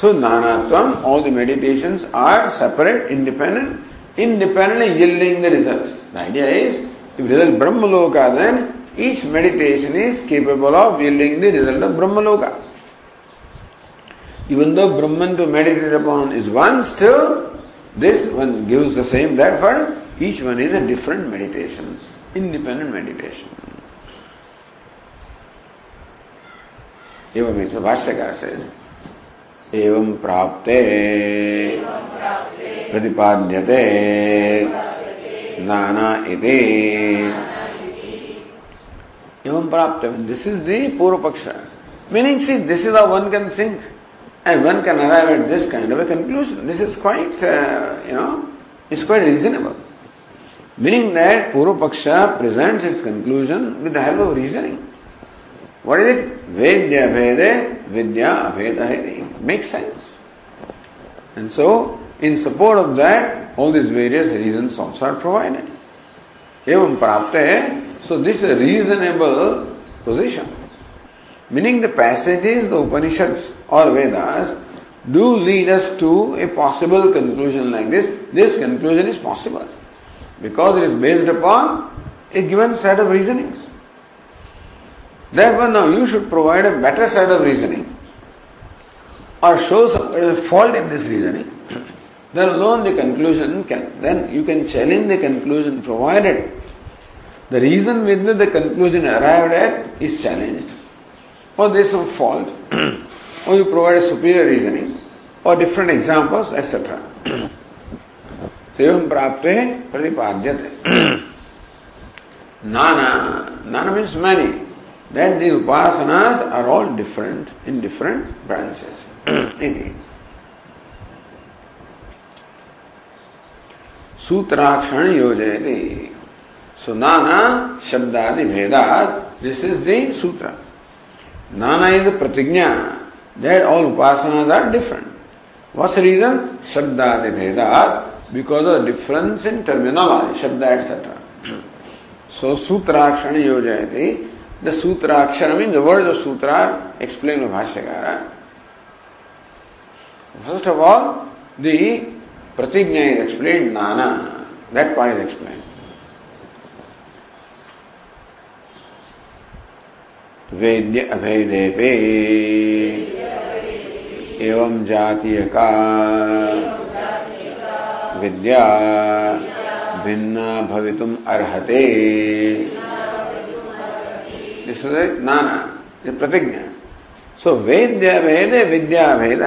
so नानात्व all the meditation are separate independent independent yielding the result the idea is if result Brahmaloka then each meditation is capable of yielding the result of Brahmaloka even though Brahma to meditate upon is one still This one gives the same, therefore each one is a different meditation, independent meditation. एवं इस भाष्यकार से एवं प्राप्ते प्रतिपाद्यते नाना इति एवं प्राप्त दिस इज़ द पूर्व पक्ष meaning see this is a one can think And one can arrive at this kind of a conclusion. This is quite, uh, you know, it's quite reasonable. Meaning that Purva presents its conclusion with the help of reasoning. What is it? Vedya Vede, Vidya Aveda Makes sense. And so, in support of that, all these various reasons also are provided. Evam prapte, so this is a reasonable position. Meaning the passages, the Upanishads or Vedas do lead us to a possible conclusion like this. This conclusion is possible because it is based upon a given set of reasonings. Therefore, now you should provide a better set of reasoning or show some fault in this reasoning. Then alone the conclusion can, then you can challenge the conclusion provided the reason with which the conclusion arrived at is challenged or there is some fault, or you provide a superior reasoning, or different examples, etc. एवं प्राप्त प्रतिपाद्यते Nana, Nana means many. Then the upasanas are all different in different branches. Indeed. सूत्राक्षण योजयति So Nana Shabdadi Vedat, this is the sutra. Nana is the pratigna. That all upasanas are different. What's the reason? Shabda Vedat, because of difference in terminology, Shabda, etc. so, Sutrakshana Yojayati, the Sutrakshana means the words of Sutra explained by Bhashyakara. First of all, the pratigna is explained, Nana. That part is explained. वेद्य अभेदेपे एवं जातीय का विद्या भिन्ना भवितुम अर्हते। नाना ये प्रतिज्ञा सो वेद्य भेद विद्या भेद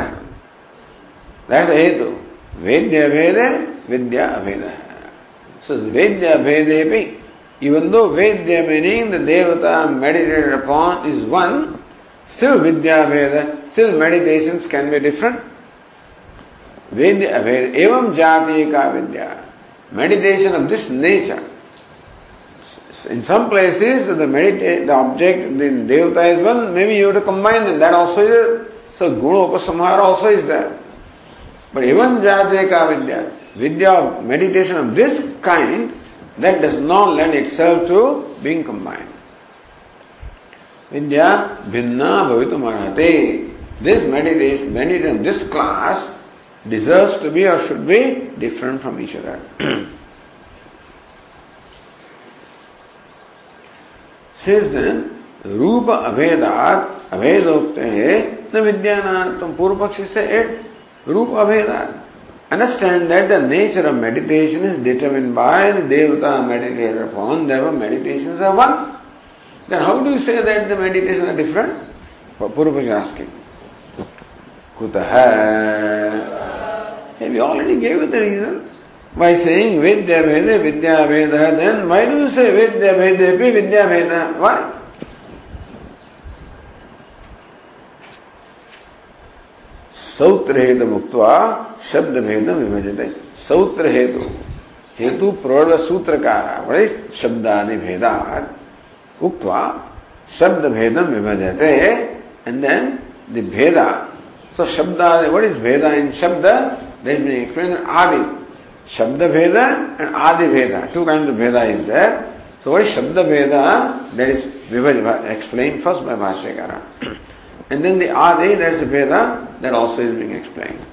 That's the hetu. Vedya Veda, Vidya Veda. So Vedya Vedepi, even though Vedya meaning the Devata meditated upon is one, still Vidya Veda, still meditations can be different. Vedya Veda, evam jati Vidya. Meditation of this nature. In some places, the medita- the object, the Devata is one, maybe you have to combine them. That also is, so Guna Upasamhara also is there. But even Jateka Vidya, Vidya meditation of this kind, that does not lend itself to being combined. Vidya Bhinna Bhavitum Arhate. This meditation, meditation, this class deserves to be or should be different from each other. Says then, Rupa Avedat, Avedokte, the Vidyanartam, Purupakshi said, Rupa Avedat. Understand that the nature of meditation is determined by the Devata meditated upon, therefore meditations are one. Then how do you say that the meditations are different? Purupakshi asking. Kutaha. Hey, we already gave you the reason. By saying Vidya Veda, Vidya Veda, then why do you say Vidya Veda, Vidya Veda? Why? सौत्र हेतु मुक्त शब्द भेद विभजते। सौत्र हेतु हेतु प्रौढ़ सूत्रकार शब्दादि भेदा उक्त शब्द भेदम विभजते एंड देन द भेदा। सो शब्दादि व्हाट इज़ भेदा इन शब्द? आदि शब्द भेद एंड आदि। भेद टू काइंड ऑफ़ भेदा इज़ देयर सो व्हाट शब्द भेद दैट इज़ विभज एक्सप्लेन फ़र्स्ट बाय भाष्यकार। And then the Adi, there's a Veda, that also is being explained.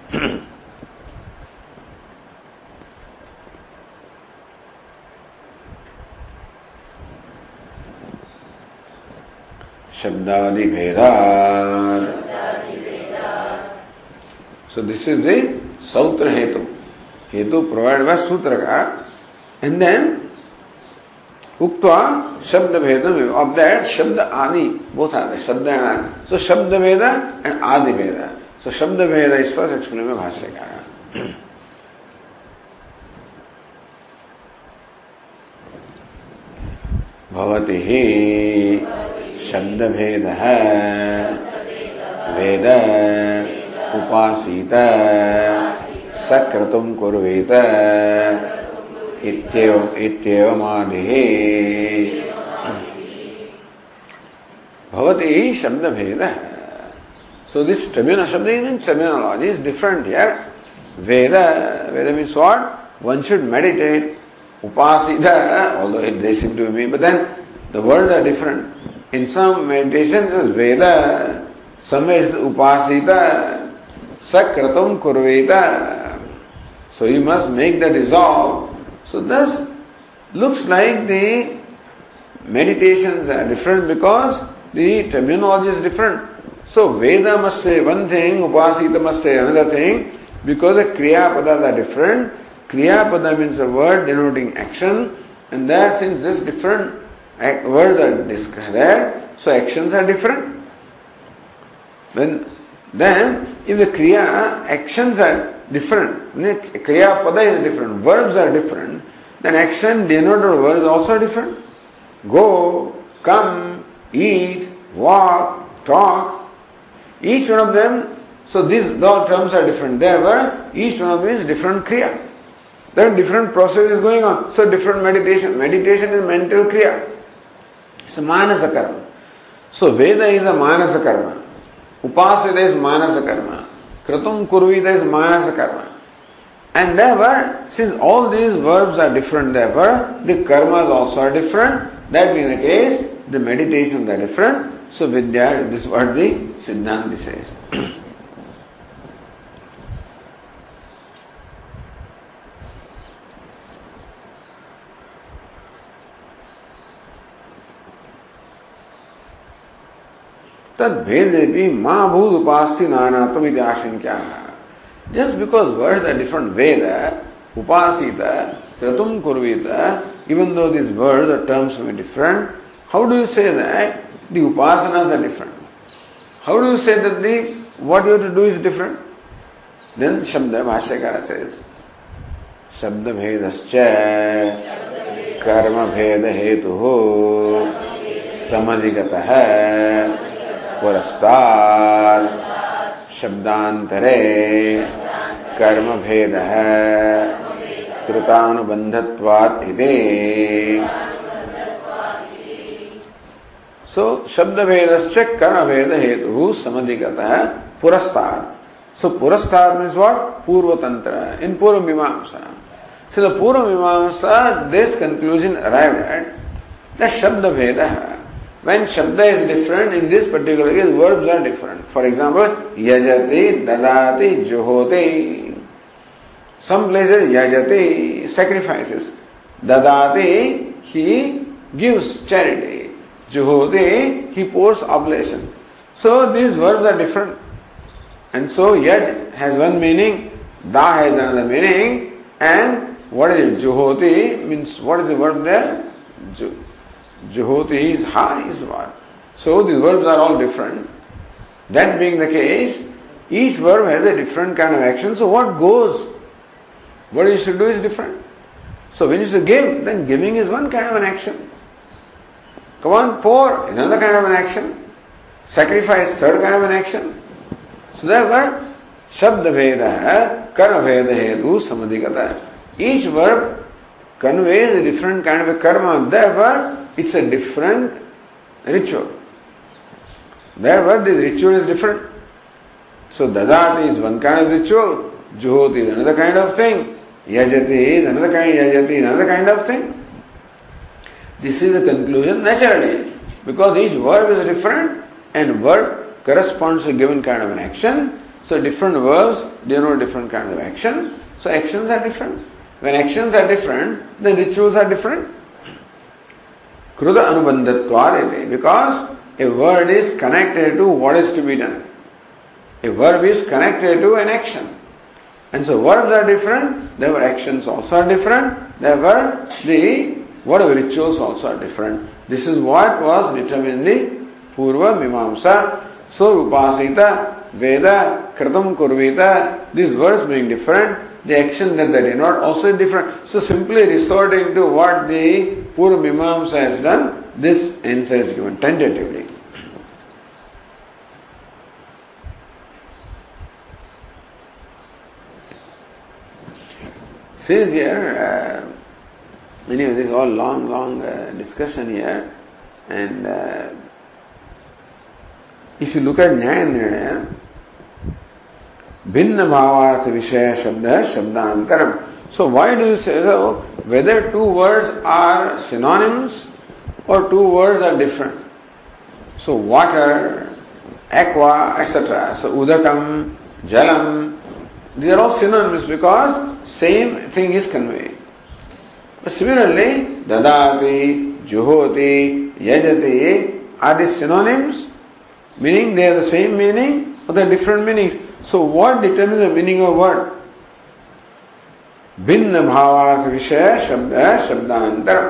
Shabdadi Veda. So this is the Sautra Hetu. Hetu provided by Sutraka. And then उक्तवा शब्द भेद of that शब्द आदि both आदि शब्द and आदि। So शब्द भेद एंड आदि भेद सो शब्द भेद इस पर एक्सप्लेन में भाष्य का शब्द भेद वेद उपासीत। सक्रतुम कुर्वीत। भवती शब्द भेद सो दिस ट्रिब्यूनल शब्द is in terminology is different यार वेद वेद means what one should meditate उपासित all it they seem to be but then the word are different in some meditation is Veda some is उपासित सक्रतम कुर्वेद so you must make the resolve so thus looks like the meditations are different because the terminology is different. So Veda must say one thing, Upasita must say another thing because the Kriya Padas are different. Kriya Pada means a word denoting action and that since this different words are there, so actions are different. Then, then if the Kriya actions are different. Kriya pada is different, verbs are different, then action denoted words also different. Go, come, eat, walk, talk, each one of them, so these all terms are different. Therefore, each one of them is different kriya. Then different process is going on. So different meditation. Meditation is mental kriya. It's a manasa karma. So Veda is a manasa karma. Upasita is manasa karma. Kratum kurvita is manasa karma. And therefore, since all these verbs are different, therefore, the karmas also are different. That being the case, the meditations are different. So Vidya, this is what the Siddhanti says. तद भेदे भी माँ भूत उपास्य नाना तुम इत आशंका just because words are different वेद उपासित क्रतुम कुर्वित even though this word terms में different how do you say Upasana is different how do you say the what you to do is different then शब्द भाष्यकार से शब्द भेद कर्म भेद हेतु समधिगत है पुरस्तात् शब्दांतरे। कर्म भेद है कृतानुबंधत्वात्ते सो शब्द भेद से कर्म भेद हेतु समधिगत है पुरस्तात् सो पुरस्तात् मीन्स व्हाट पूर्व तंत्र इन पूर्व मीमांसा। सो the Purva Mimamsa this conclusion arrive eight शब्द भेद है When Shabda is different, in this particular case, verbs are different. For example, Yajati, Dadati, Juhoti. Some places, Yajati sacrifices. Dadati, he gives charity. Juhoti, he pours oblation. So these verbs are different. And so yaj has one meaning, da has another meaning, and what is it? Juhoti means what is the verb there? Juhoti is ha is what? So these verbs are all different. That being the case, each verb has a different kind of action. So what goes? What you should do is different. So when you should give, then giving is one kind of an action. Come on, pour is another kind of an action. Sacrifice, third kind of an action. So therefore, Shabda Veda, Karma Veda Hetu Samadhigata. Each verb conveys a different kind of a karma. Therefore, it's a different ritual. Therefore, this ritual is different. So Dadati is one kind of ritual, Juhoti is another kind of thing, Yajati is another kind, Yajati is another kind of thing. This is the conclusion naturally, because each verb is different and verb corresponds to a given kind of an action. So different verbs denote different kind of action. So actions are different. When actions are different, then rituals are different. Kruda anubandatvarete because a word is connected to what is to be done. A verb is connected to an action. And so verbs are different, therefore actions also are different, therefore the whatever rituals also are different. This is what was determined in the Purva Mimamsa so upasita, Veda, Kratam Kurvita, these words being different, the action that they denote also different. So simply resorting to what the Purva Mimamsa has done, this answer is given tentatively. Says here, uh, anyway, this is all long, long uh, discussion here, and uh, if you look at Nyaya भिन्न भावार्थ विषय शब्द है शब्दांतरम so why do you say whether two words are synonyms or two words are different. So water, aqua, etc. So udakam, jalam, these are all synonyms because same thing is conveyed. But similarly, dadati, juhoti, yajati are these synonyms Meaning they have the same meaning or they are different meanings. So what determines the meaning of word? भिन्न भावार्थ विषय शब्द शब्दांतर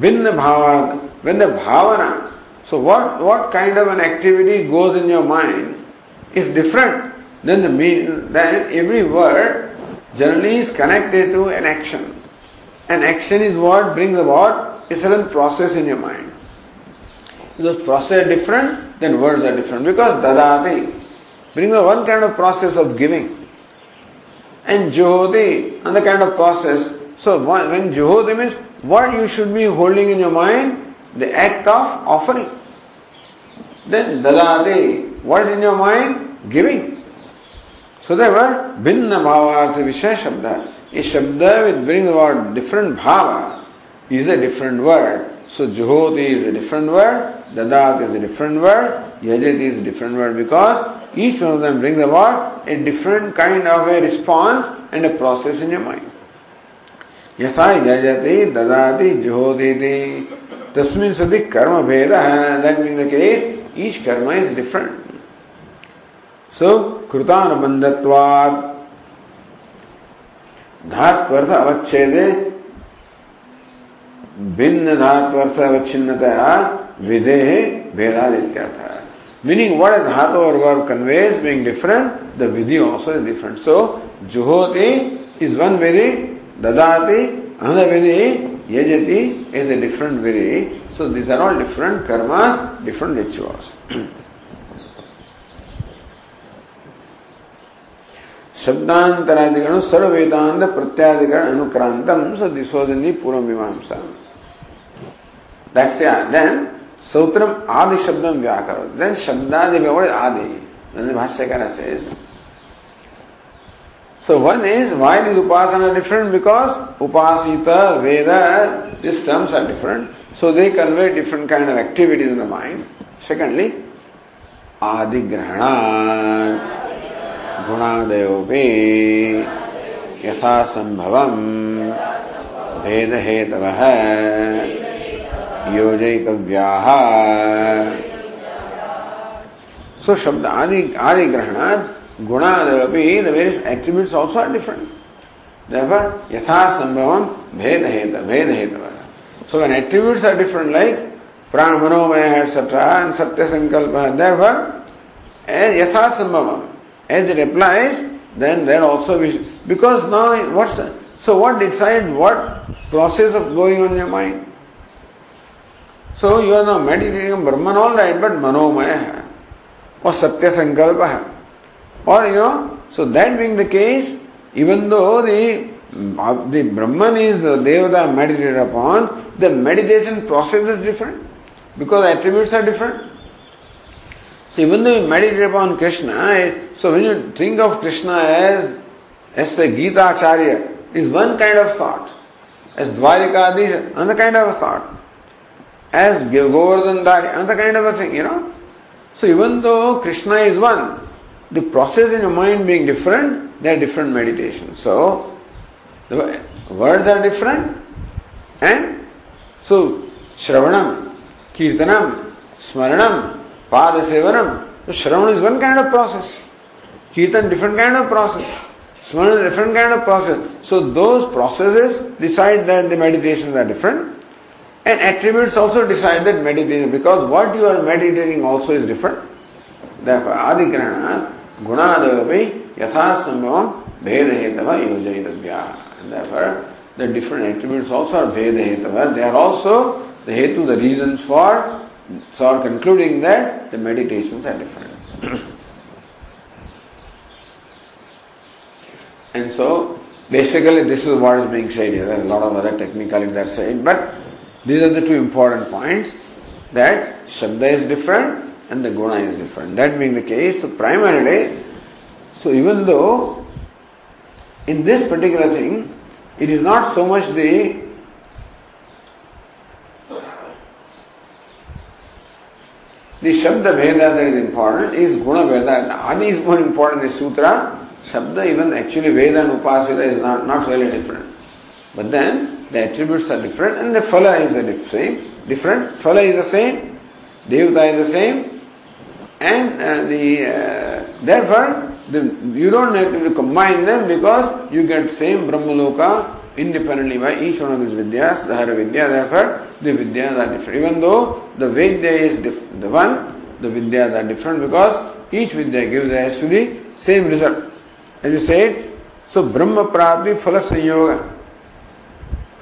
भिन्न भावार्थ when the bhavana so what what kind of an activity goes in your mind is different then the mean then every word generally is connected to an action an action is what brings about a certain process in your mind because process are different, then words are different. Because dadati brings a one kind of process of giving. And juhoti, another kind of process. So when juhoti means what you should be holding in your mind, the act of offering. Then dadati, what is in your mind? Giving. So therefore, bhinna bhavartha vishaya shabda. A shabda which brings about different bhava is a different word. So Juhoti is a different word, Dadat is a different word, Yajati is a different word because each one of them brings about a different kind of a response and a process in your mind. यथा यजति ददाति जुहोति तस्मिन् सति कर्म भेद that being the case each karma is different so कृतानुबंधत्वात् धात्वर्थ अवच्छेदे भिन्न धातु अर्थ अवच्छिन्नता विधेय भेदाद इत्यर्थ मीनिंग वर्ड धातु और word conveys being different the Vidhi also is different so जुहोति इज़ वन विधि, ददाति अनदर विधि, यजति is a different Vidhi. So this are all different karma different rituals शब्दांतरादिगण सर्व वेदांत प्रत्यादिगण अनुक्रांतम so this was Purva Mimamsa that's then सूत्रम आदि शब्दम व्याकरण then शब्दादि व्यवहार आदि then the bhashyakara says so one is why these upasana are different because upasita veda these terms are different so they convey different kind of activities in the mind secondly adigrahana गुणादयोपि यथा संभवम् भेदहेतवः योजयितव्याः So Shabda Adi, Adi Grahanat, Gunadapi, the various attributes also are different. Therefore, Yatha Sambhavam, Bheda Heta, Bheda Hetava. So when attributes are different like Pramanomaya, etc., and Satya Sankalpa, therefore, as Yatha Sambhavam, as it applies, then there also we should, because now what's so what decides what process of going on your mind? So you are not meditating Brahman all right but मनोमय है और सत्य संकल्प है और you know so that being the case even though the Brahman is the meditate upon the meditation process is different because attributes are different so even though meditate upon Krishna so when you think of Krishna as as a Gitacharya is one kind of thought as Dwarika these an kind of thought As Govardhan Dari, another kind of a thing, you know. So even though Krishna is one, the process in your mind being different, they are different meditations. So the words are different and so Shravanam, Kirtanam, Smaranam, Pada Sevanam. So Shravan is one kind of process. Kirtan different kind of process. Smaran different kind of process. So those processes decide that the meditations are different. And attributes also decide that meditation because what you are meditating also is different. Therefore, Adigrana, Gunadavi, Yathasambhavam, Bhedahetava, Yojayitavya. And therefore, the different attributes also are Bhedahetava. They are also the Hetu, the reasons for so concluding that the meditations are different. and so basically this is what is being said here. There are a lot of other technicalities that are said, but these are the two important points that Shabda is different and the Guna is different. That being the case, so primarily, so even though in this particular thing, it is not so much the The Shabda Veda that is important is Guna Veda. Adi is more important the Sutra. Shabda, even actually Veda and Upasita is not, not really different. But then the attributes are different and the Phala is the same. Different. Phala is the same. Devata is the same. And uh, the uh, therefore the, you don't have to combine them because you get same Brahmaloka independently by each one of these vidyas, the Vidya, therefore the vidyas are different. Even though the vidya is diff- the one, the vidyas are different because each vidya gives rise to the same result. As you said, so Brahma Prapti Phala Sanyoga.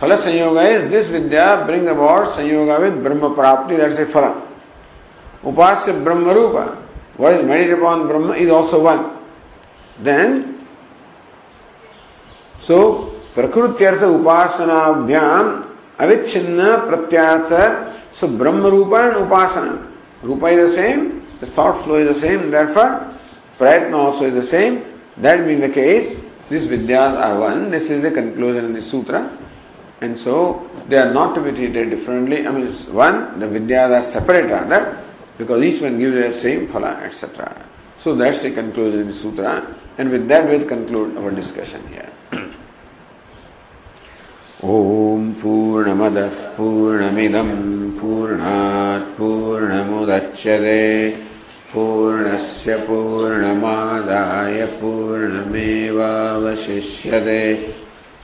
फल संयोग is this विद्या bring about संयोग with ब्रह्म प्राप्ति that's a फल। उपास्य ब्रह्म रूप what meditate upon Brahman is also one then so प्रकृत्यर्थ उपासनाभ्याम अविच्छिन्न प्रत्यर्थ सो ब्रह्म रूपण उपासना। रूप is the same the thought flow is the same that for प्रयत्न also is the same that been the case this Vidya are one this is the conclusion in this sutra and so they are not to be treated differently i mean one the vidyas are separate rather because each one gives the same phala etc so that's the conclusion in the sutra and with that we'll conclude our discussion here ॐ पूर्णमदः पूर्णमिदम् पूर्णात् पूर्णमुदच्यते पूर्णस्य पूर्णमादाय पूर्णमेवावशिष्यते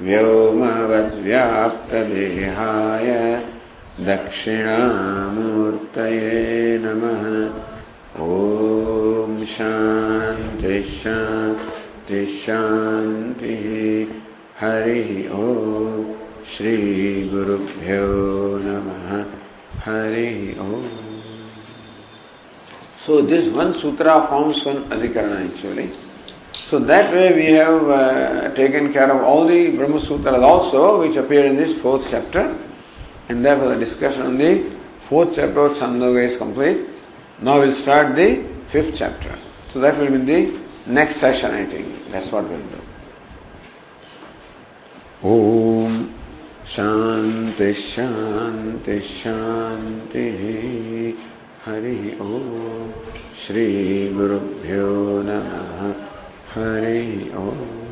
व्योमवद्व्याप्तदेहाय दक्षिणामूर्तये नमः। ॐ शान्तिः शान्तिः शान्तिः। हरिः ॐ श्रीगुरुभ्यो नमः। हरिः ॐ So, this one sutra forms one adhikarana, actually. So that way we have uh, taken care of all the Brahma Sutras also which appear in this fourth chapter. And therefore the discussion on the fourth chapter of Chandoga is complete. Now we'll start the fifth chapter. So that will be the next session I think. That's what we'll do. Om Shanti Shanti Shanti Hari Om Hare Om